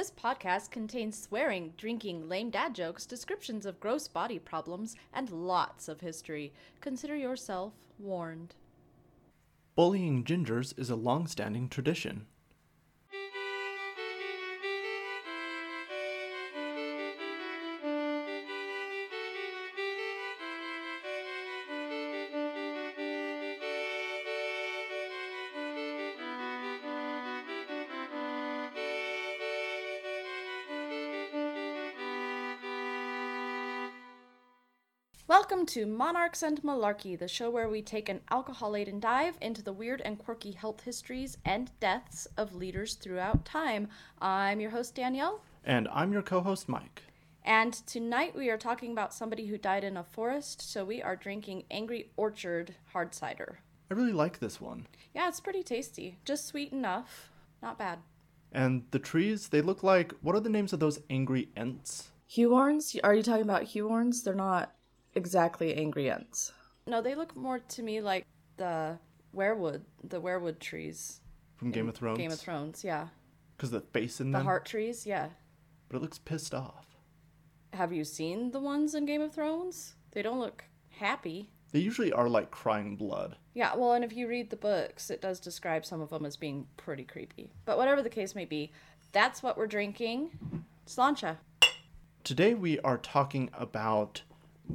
This podcast contains swearing, drinking, lame dad jokes, descriptions of gross body problems, and lots of history. Consider yourself warned. Bullying gingers is a long standing tradition. Welcome to Monarchs and Malarkey, the show where we take an alcohol laden dive into the weird and quirky health histories and deaths of leaders throughout time. I'm your host, Danielle, And I'm your co host, Mike. and tonight we are talking about somebody who died in a forest, so we are drinking Angry Orchard hard cider. I really like this one. Yeah, it's pretty tasty. Just sweet enough. Not bad. And the trees, they look like what are the names of those angry ents? Huorns? Are you talking about Huorns? They're not exactly angry ants. No, they look more to me like the weirwood, the weirwood trees. From Game of Thrones? Game of Thrones, yeah. Because the face in The them. heart trees, yeah. But it looks pissed off. Have you seen the ones in Game of Thrones? They don't look happy. They usually are like crying blood. Yeah, well, and if you read the books, it does describe some of them as being pretty creepy. But whatever the case may be, that's what we're drinking. Sláinte. Today we are talking about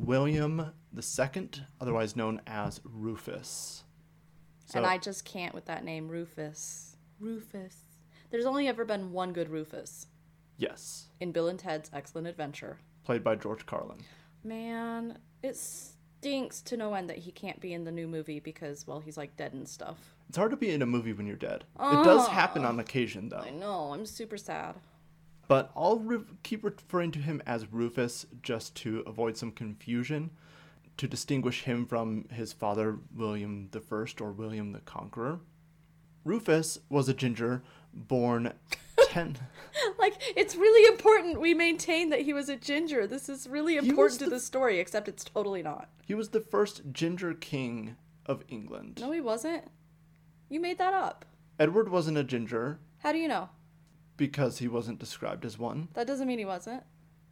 William II, otherwise known as Rufus. So, and I just can't with that name, Rufus. Rufus. There's only ever been one good Rufus yes, in Bill and Ted's Excellent Adventure. played by George Carlin. Man, it stinks to no end that he can't be in the new movie because, well, he's like dead and stuff. It's hard to be in a movie when you're dead. It does uh-huh. happen on occasion, though. I know, I'm super sad. But I'll re- keep referring to him as Rufus just to avoid some confusion, to distinguish him from his father, William the First or William the Conqueror. Rufus was a ginger born 10. Like, it's really important we maintain that he was a ginger. This is really important to the- the story, except it's totally not. he was the first ginger king of England. No, he wasn't. You made that up. Edward wasn't a ginger How do you know? Because he wasn't described as one. That doesn't mean he wasn't.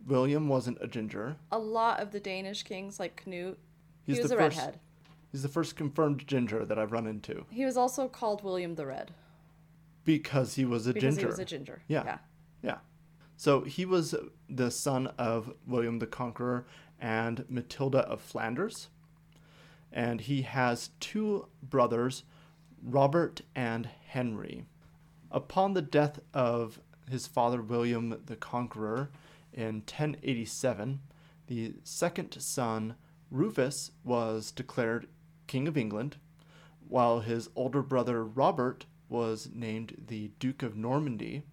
William wasn't a ginger. A lot of the Danish kings, like Knut, He's he was a first redhead. He's the first confirmed ginger that I've run into He was also called William the Red because he was a because ginger. he was a ginger. Yeah. yeah. Yeah. So he was the son of William the Conqueror and Matilda of Flanders. And he has two brothers, Robert and Henry. Upon the death of his father, William the Conqueror, in 1087, the second son, Rufus, was declared King of England, while his older brother, Robert, was named the Duke of Normandy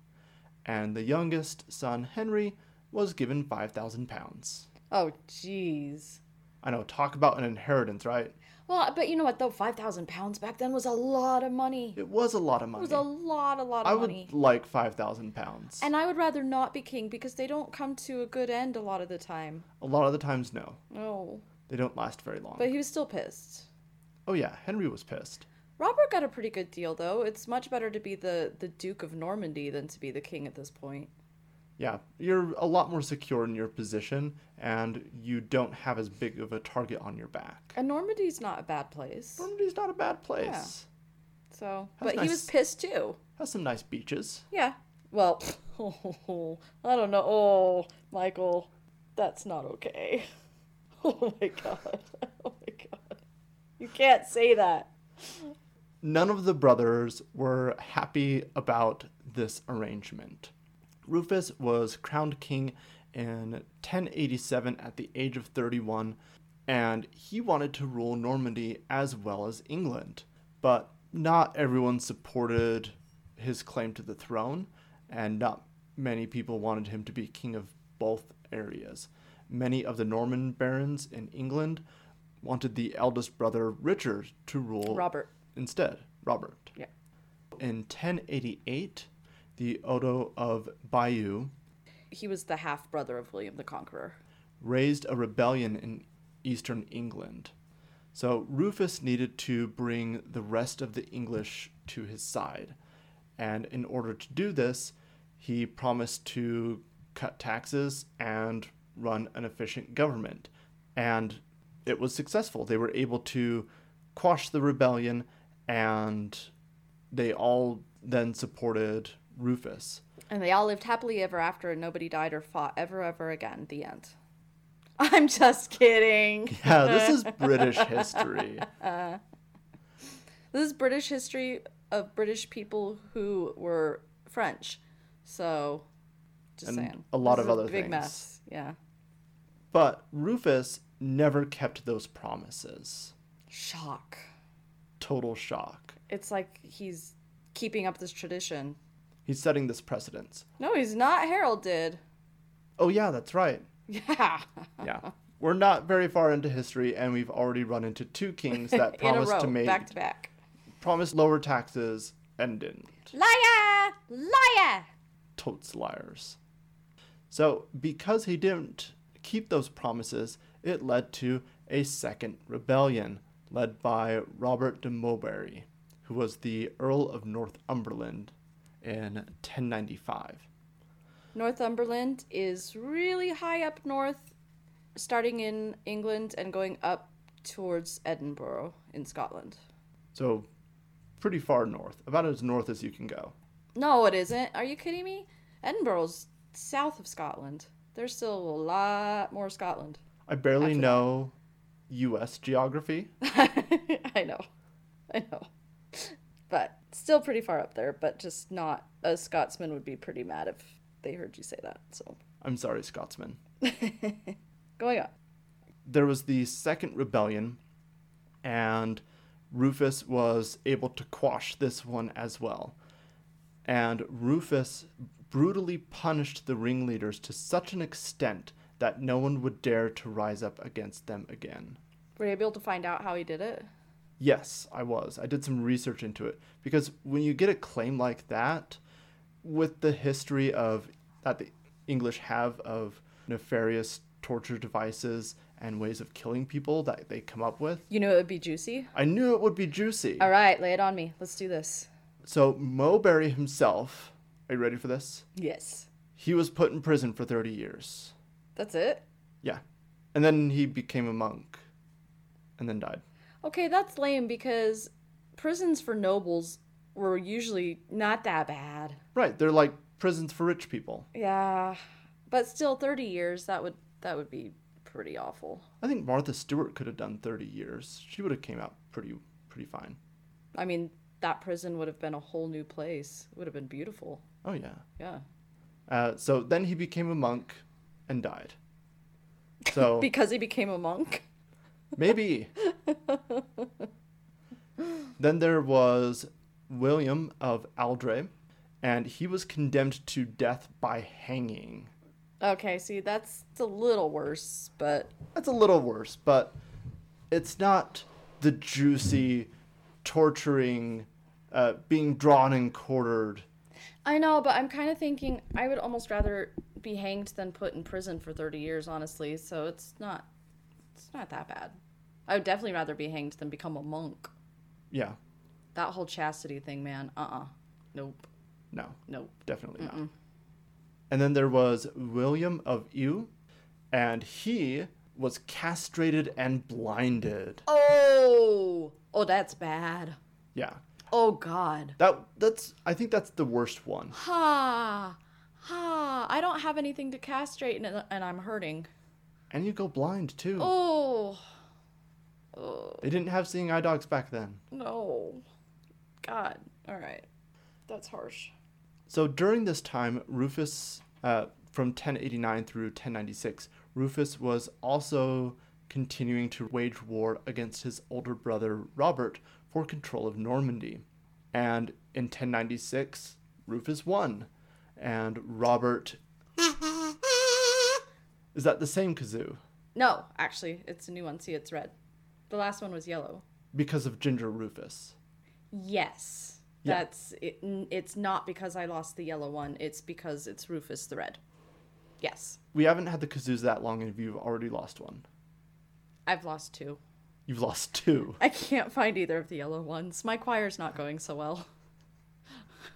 and the youngest son, Henry, was given 5,000 pounds. Oh, jeez. I know, talk about an inheritance, right? Well, but you know what though? Five thousand pounds back then was a lot of money. It was a lot of money. It was a lot, a lot of money. I would money. like 5,000 pounds. And I would rather not be king because they don't come to a good end a lot of the time. a lot of the times, no. No. They don't last very long. But he was still pissed. oh, yeah, Henry was pissed. Robert got a pretty good deal though. It's much better to be the, the Duke of Normandy than to be the king at this point. Yeah, you're a lot more secure in your position, and you don't have as big of a target on your back. And Normandy's not a bad place. Normandy's not a bad place. So, That's but he was pissed too. Has some nice beaches. Yeah. Well, I don't know. Oh, Michael, that's not okay. Oh my god. Oh my god. You can't say that. None of the brothers were happy about this arrangement. Rufus was crowned king in 1087 at the age of 31, and he wanted to rule Normandy as well as England. But not everyone supported his claim to the throne, and not many people wanted him to be king of both areas. Many of the Norman barons in England wanted the eldest brother Richard to rule Robert. instead, Robert. Yeah. In 1088, the Odo of Bayeux He was the half brother of William the Conqueror. raised a rebellion in eastern England. So Rufus needed to bring the rest of the English to his side. And in order to do this, he promised to cut taxes and run an efficient government. And it was successful. They were able to quash the rebellion, and they all then supported Rufus. And they all lived happily ever after, and nobody died or fought ever, ever again. The end. I'm just kidding. Yeah, this is British history. This is British history of British people who were French. So, just And saying. a lot This of other big things. mess. Yeah. But Rufus never kept those promises. Shock. Total shock. It's like he's keeping up this tradition. He's setting this precedence. No, he's not. Harold did. Oh, yeah, that's right. Yeah. Yeah. We're not very far into history, and we've already run into two kings that promised row, to make back to back. promised lower taxes and didn't. Liar! Liar! Totes liars. So, because he didn't keep those promises, it led to a second rebellion led by Robert de Mowbray, who was the Earl of Northumberland in 1095. Northumberland is really high up north, starting in England and going up towards Edinburgh in Scotland. So, pretty far north, about as north as you can go. No, it isn't. Are you kidding me? Edinburgh's south of Scotland. There's still a lot more Scotland. I barely know US geography. I know. I know. But still pretty far up there, but just not a Scotsman would be pretty mad if they heard you say that. So, I'm sorry, Scotsman. going on. there was the second rebellion, and Rufus was able to quash this one as well. And Rufus brutally punished the ringleaders to such an extent that no one would dare to rise up against them again. Were you able to find out how he did it? Yes, I was. I did some research into it because when you get a claim like that, with the history of that the English have of nefarious torture devices and ways of killing people that they come up with, You knew it would be juicy? I knew it would be juicy. All right, lay it on me. Let's do this. So Mowbray himself, are you ready for this? Yes. He was put in prison for 30 years. That's it? Yeah. And then he became a monk and then died. Okay, that's lame because prisons for nobles were usually not that bad. Right, they're like prisons for rich people. Yeah. But still 30 years that would that would be pretty awful. I think Martha Stewart could have done 30 years. She would have came out pretty pretty fine. I mean, that prison would have been a whole new place. It would have been beautiful. Oh yeah. Yeah. Uh, so then he became a monk and died. So Because he became a monk. Maybe. then there was William of Aldray, and he was condemned to death by hanging. Okay, see, that's a little worse, but That's a little worse, but it's not the juicy, torturing, uh, being drawn and quartered. I know, but I'm kind of thinking I would almost rather be hanged than put in prison for 30 years, honestly. So it's not it's not that bad. I would definitely rather be hanged than become a monk. Yeah, That whole chastity thing, man. Uh-uh. Nope. no, Nope. definitely not. And then there was William of Eu, and he was castrated and blinded. Oh. Oh, that's bad. Yeah, Oh god. that that's I think that's the worst one. Ha. Ha. I don't have anything to castrate and, and I'm hurting. And you go blind too. Oh. Oh. They didn't have seeing eye dogs back then. No. God. All right. That's harsh. So during this time, Rufus, uh, from 1089 through 1096, Rufus was also continuing to wage war against his older brother Robert for control of Normandy. And in 1096, Rufus won. And Robert. Is that the same kazoo? No, actually, it's a new one. See, it's red. The last one was yellow. Because of Ginger Rufus. Yes. Yeah. That's it, it's not because I lost the yellow one. It's because it's Rufus the red. Yes. We haven't had the kazoos that long, and you've already lost one. I've lost two. You've lost two. I can't find either of the yellow ones. My choir's not going so well.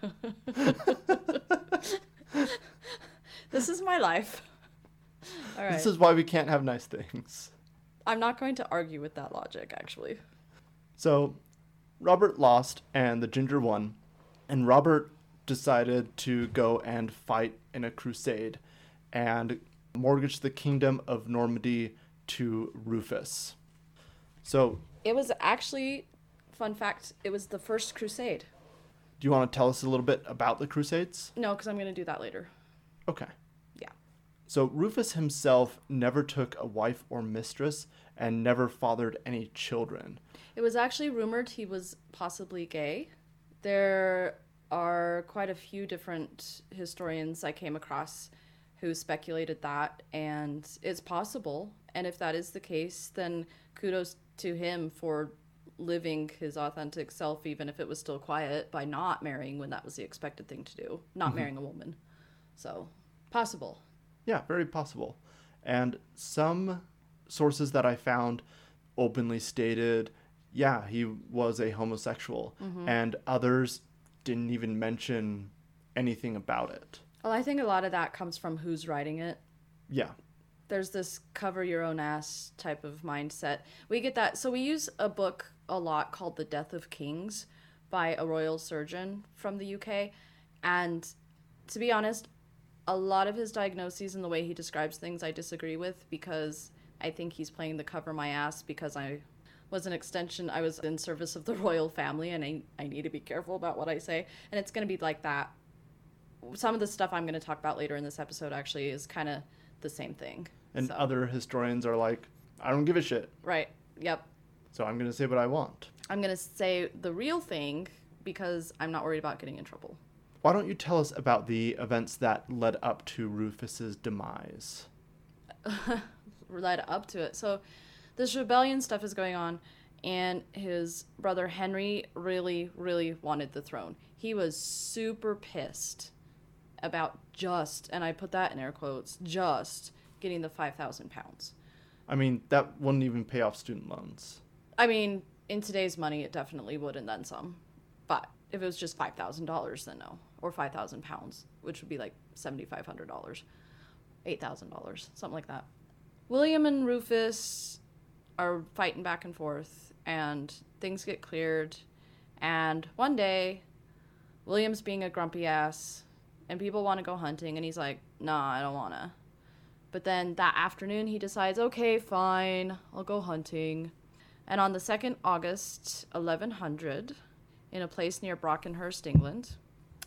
This is my life. All right. This is why we can't have nice things. I'm not going to argue with that logic, actually. So, Robert lost and the Ginger won, and Robert decided to go and fight in a crusade and mortgage the kingdom of Normandy to Rufus. So, It was actually, fun fact, it was the first crusade. do you want to tell us a little bit about the crusades? No, because I'm going to do that later. Okay. So, Rufus himself never took a wife or mistress and never fathered any children. It was actually rumored he was possibly gay. There are quite a few different historians I came across who speculated that, and it's possible. And if that is the case, then kudos to him for living his authentic self, even if it was still quiet, by not marrying when that was the expected thing to do, not mm-hmm. marrying a woman. So, possible. Yeah, very possible. And some sources that I found openly stated, yeah, he was a homosexual, mm-hmm. and others didn't even mention anything about it. Well, I think a lot of that comes from who's writing it. Yeah. there's this cover your own ass type of mindset. We get that. So we use a book a lot called The Death of Kings by a royal surgeon from the UK. And to be honest, a lot of his diagnoses and the way he describes things I disagree with because I think he's playing the cover my ass because I was an extension I was in service of the royal family and I, I need to be careful about what I say. And it's gonna be like that. Some of the stuff I'm gonna talk about later in this episode actually is kinda the same thing. And So- other historians are like, I don't give a shit, Right. Yep. so I'm going to say what I want. I'm going to say the real thing because I'm not worried about getting in trouble. Why don't you tell us about the events that led up to Rufus's demise? Led up to it. So this rebellion stuff is going on, and his brother Henry really, really wanted the throne. He was super pissed about just, and I put that in air quotes, just getting the 5,000 pounds. I mean, that wouldn't even pay off student loans. I mean, in today's money, it definitely would, and then some. But if it was just five thousand dollars, then no, or five thousand pounds, which would be like seventy five hundred dollars, eight thousand dollars, something like that. William and Rufus are fighting back and forth, and things get cleared. And one day, William's being a grumpy ass, and people want to go hunting, and he's like, "Nah, I don't wanna." But then that afternoon, he decides, "Okay, fine, I'll go hunting." And on the 2nd August, 1100, in a place near Brockenhurst, England,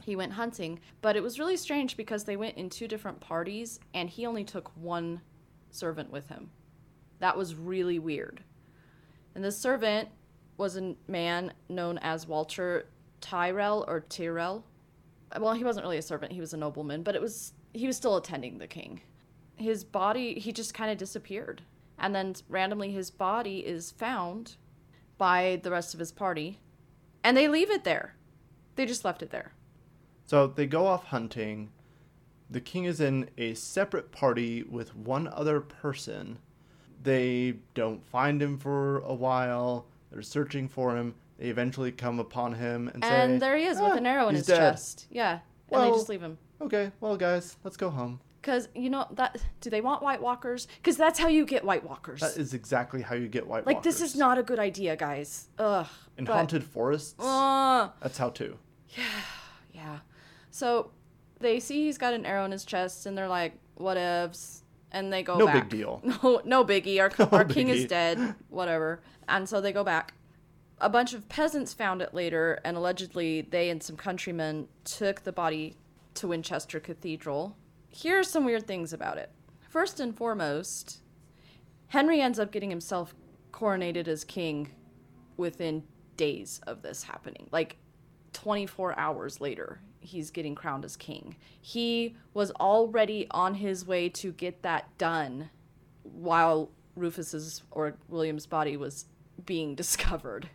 he went hunting. But it was really strange because they went in two different parties and he only took one servant with him. That was really weird. And the servant was a man known as Walter Tyrrell or Tyrrell. Well, he wasn't really a servant, he was a nobleman, but it was he was still attending the king. His body, he just kind of disappeared. And then randomly his body is found by the rest of his party and they leave it there. They just left it there. So they go off hunting. The king is in a separate party with one other person. They don't find him for a while. They're searching for him. They eventually come upon him and, say, And there he is with "Ah, an arrow in his dead." chest. Yeah. And they just leave him. Okay, well, guys, let's go home. Because, you know, that do they want White Walkers? Because that's how you get White Walkers. That is exactly how you get White walkers. like, this is not a good idea, guys. Ugh. In but- haunted forests, Ugh. that's how to. Yeah, yeah. So they see he's got an arrow in his chest and they're like, whatevs. And they go No back. big deal. No, no biggie. Our, No our king is dead. Whatever. And so they go back. A bunch of peasants found it later, and allegedly they and some countrymen took the body to Winchester Cathedral. Here are some weird things about it. First and foremost, Henry ends up getting himself coronated as king within days of this happening. Like 24 hours later, he's getting crowned as king. He was already on his way to get that done while Rufus's or William's body was being discovered.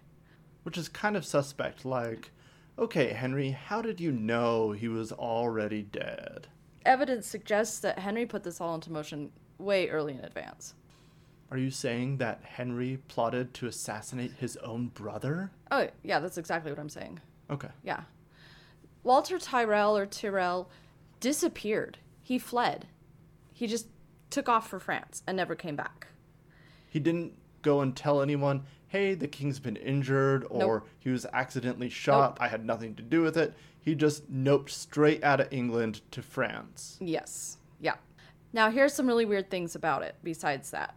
Which is kind of suspect. Like, okay, Henry, how did you know he was already dead? Evidence suggests that Henry put this all into motion way early in advance. Are you saying that Henry plotted to assassinate his own brother? Oh, yeah, that's exactly what I'm saying. Okay. Yeah. Walter Tyrrell or Tyrrell, disappeared. He fled. He just took off for France and never came back. He didn't go and tell anyone, hey, the king's been injured or Nope. he was accidentally shot. Nope. I had nothing to do with it. He just noped straight out of England to France. Yes. Yeah. Now, here's some really weird things about it besides that.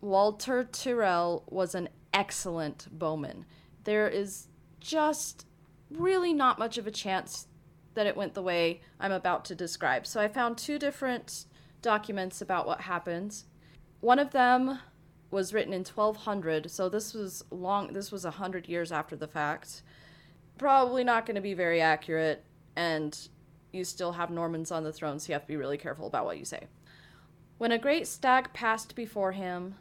Walter Tyrrell was an excellent bowman. There is just really not much of a chance that it went the way I'm about to describe. So I found two different documents about what happened. One of them was written in 1200, so this was long this was 100 years after the fact. Probably not going to be very accurate and you still have Normans on the throne, so you have to be really careful about what you say. When a great stag passed before him,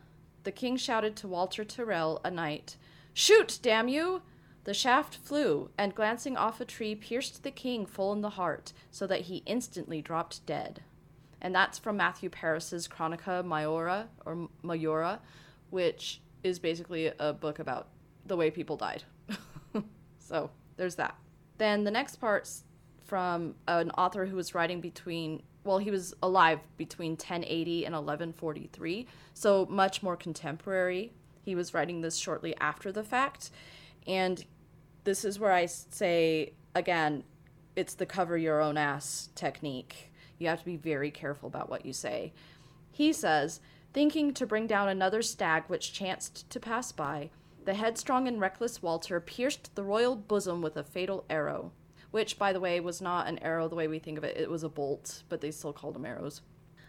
the king shouted to Walter Tyrrell, a knight, Shoot, damn you! The shaft flew, and glancing off a tree, pierced the king full in the heart, so that he instantly dropped dead. And that's from Matthew Paris's Chronica Maiora, or Mayora, which is basically a book about the way people died. so there's that. Then the next part's from an author who was writing between well he was alive between 1080 and 1143 so much more contemporary he was writing this shortly after the fact and this is where i say again it's the cover your own ass technique you have to be very careful about what you say he says thinking to bring down another stag which chanced to pass by the headstrong and reckless walter pierced the royal bosom with a fatal arrow which, by the way, was not an arrow the way we think of it. It was a bolt, but they still called them arrows.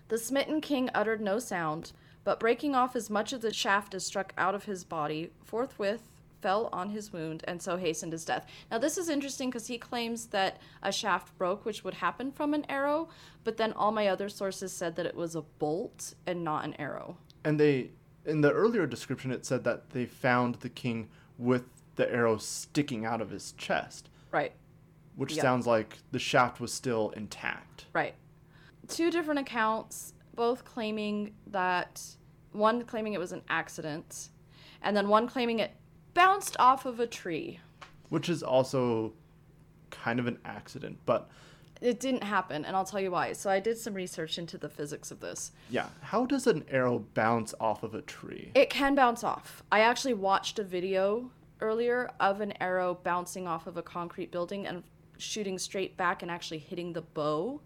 The smitten king uttered no sound, but breaking off as much of the shaft as struck out of his body, forthwith fell on his wound and so hastened his death. Now, this is interesting because he claims that a shaft broke, which would happen from an arrow, but then all my other sources said that it was a bolt and not an arrow. And they, in the earlier description, it said that they found the king with the arrow sticking out of his chest, Right. which Yeah. sounds like the shaft was still intact. Right. Two different accounts, both claiming that one claiming it was an accident, and then one claiming it bounced off of a tree. Which is also kind of an accident, but It didn't happen, and I'll tell you why. So I did some research into the physics of this. yeah, how does an arrow bounce off of a tree? It can bounce off. I actually watched a video earlier of an arrow bouncing off of a concrete building and shooting straight back and actually hitting the bow.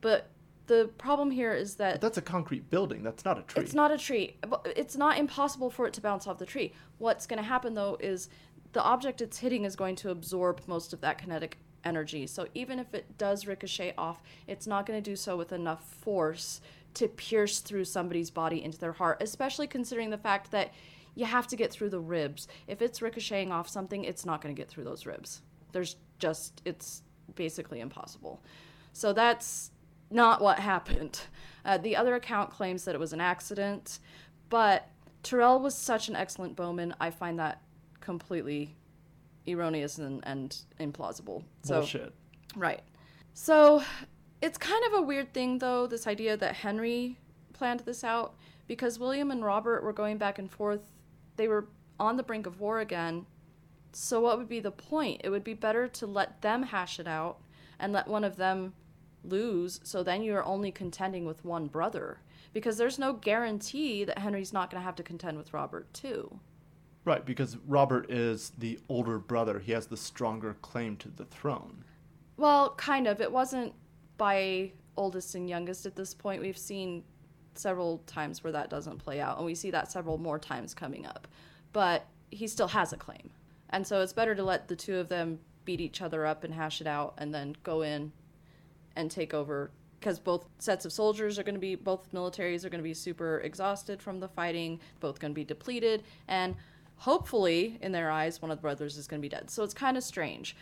But the problem here is that But that's a concrete building. That's not a tree. It's not a tree. It's not impossible for it to bounce off the tree. What's going to happen though is the object it's hitting is going to absorb most of that kinetic energy. So even if it does ricochet off, it's not going to do so with enough force to pierce through somebody's body into their heart, especially considering the fact that you have to get through the ribs. If it's ricocheting off something, it's not going to get through those ribs. There's just it's basically impossible. So that's not what happened. Uh, the other account claims that it was an accident, but Terrell was such an excellent bowman. I find that completely erroneous and, and implausible. So, Bullshit. Right. So it's kind of a weird thing, though, this idea that Henry planned this out because William and Robert were going back and forth. They were on the brink of war again. So, what would be the point? It would be better to let them hash it out and let one of them lose, so then you're only contending with one brother. Because there's no guarantee that Henry's not going to have to contend with Robert, too. Right, because Robert is the older brother. He has the stronger claim to the throne. Well, kind of. It wasn't by oldest and youngest at this point. We've seen several times where that doesn't play out, and we see that several more times coming up. But he still has a claim. And so it's better to let the two of them beat each other up and hash it out and then go in and take over because both sets of soldiers are going to be both militaries are going to be super exhausted from the fighting both going to be depleted and hopefully in their eyes one of the brothers is going to be dead so it's kind of strange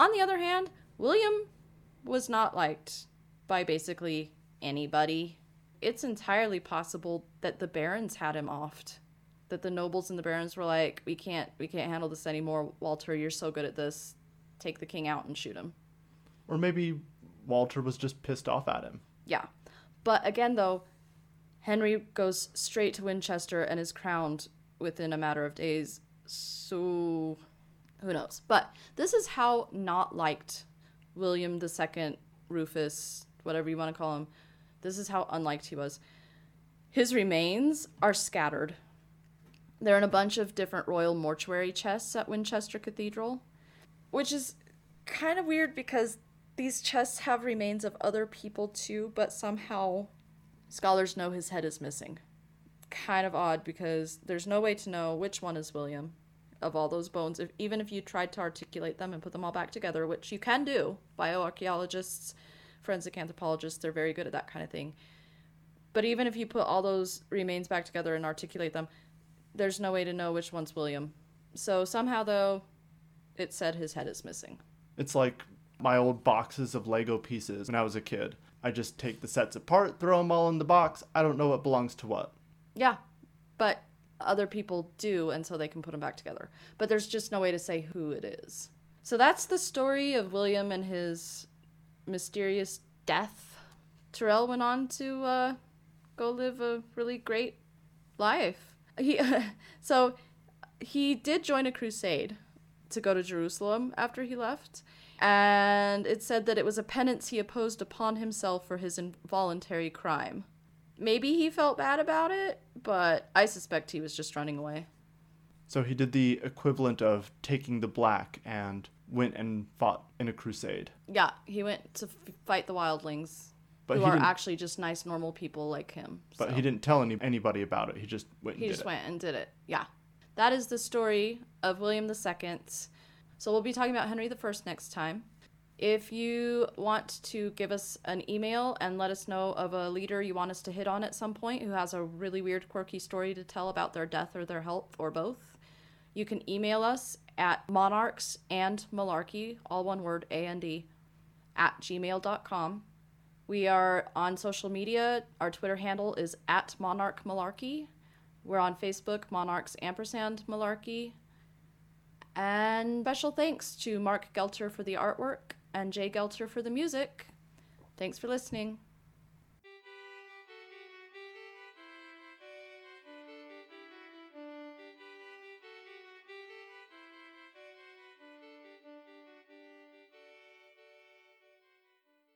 on the other hand, William was not liked by basically anybody. It's entirely possible that the barons had him offed. That the nobles and the barons were like, "We can't, we can't handle this anymore. Walter, you're so good at this. Take the king out and shoot him." Or maybe Walter was just pissed off at him. Yeah, but again, though, Henry goes straight to Winchester and is crowned within a matter of days. So who knows? But this is how not liked William II Rufus, whatever you want to call him. This is how unliked he was. His remains are scattered. They're in a bunch of different royal mortuary chests at Winchester Cathedral, which is kind of weird because these chests have remains of other people too, but somehow scholars know his head is missing. Kind of odd because there's no way to know which one is William of all those bones, if, even if you tried to articulate them and put them all back together, which you can do. Bioarchaeologists, forensic anthropologists, they're very good at that kind of thing. But even if you put all those remains back together and articulate them, there's no way to know which one's William. So somehow, though, it said his head is missing. It's like my old boxes of Lego pieces when I was a kid. I just take the sets apart, throw them all in the box. I don't know what belongs to what. Yeah, but other people do, and so they can put them back together. But there's just no way to say who it is. So that's the story of William and his mysterious death. Tyrell went on to uh, go live a really great life. He so he did join a crusade to go to Jerusalem after he left. And it said that it was a penance he imposed upon himself for his involuntary crime. Maybe he felt bad about it, but I suspect he was just running away. So he did the equivalent of taking the black and went and fought in a crusade. Yeah, he went to f- fight the wildlings, But who are actually just nice, normal people like him. but so. he didn't tell any, anybody about it. He just went and He did just it. went and did it. Yeah. That is the story of William II. So we'll be talking about Henry I next time. If you want to give us an email and let us know of a leader you want us to hit on at some point who has a really weird, quirky story to tell about their death or their health or both, you can email us at monarchs and all one word, A and D, at gmail.com. We are on social media. Our Twitter handle is at Monarch Malarkey. We're on Facebook, Monarchs ampersand Malarkey. And special thanks to Mark Gelter for the artwork and Jay Gelter for the music. Thanks for listening.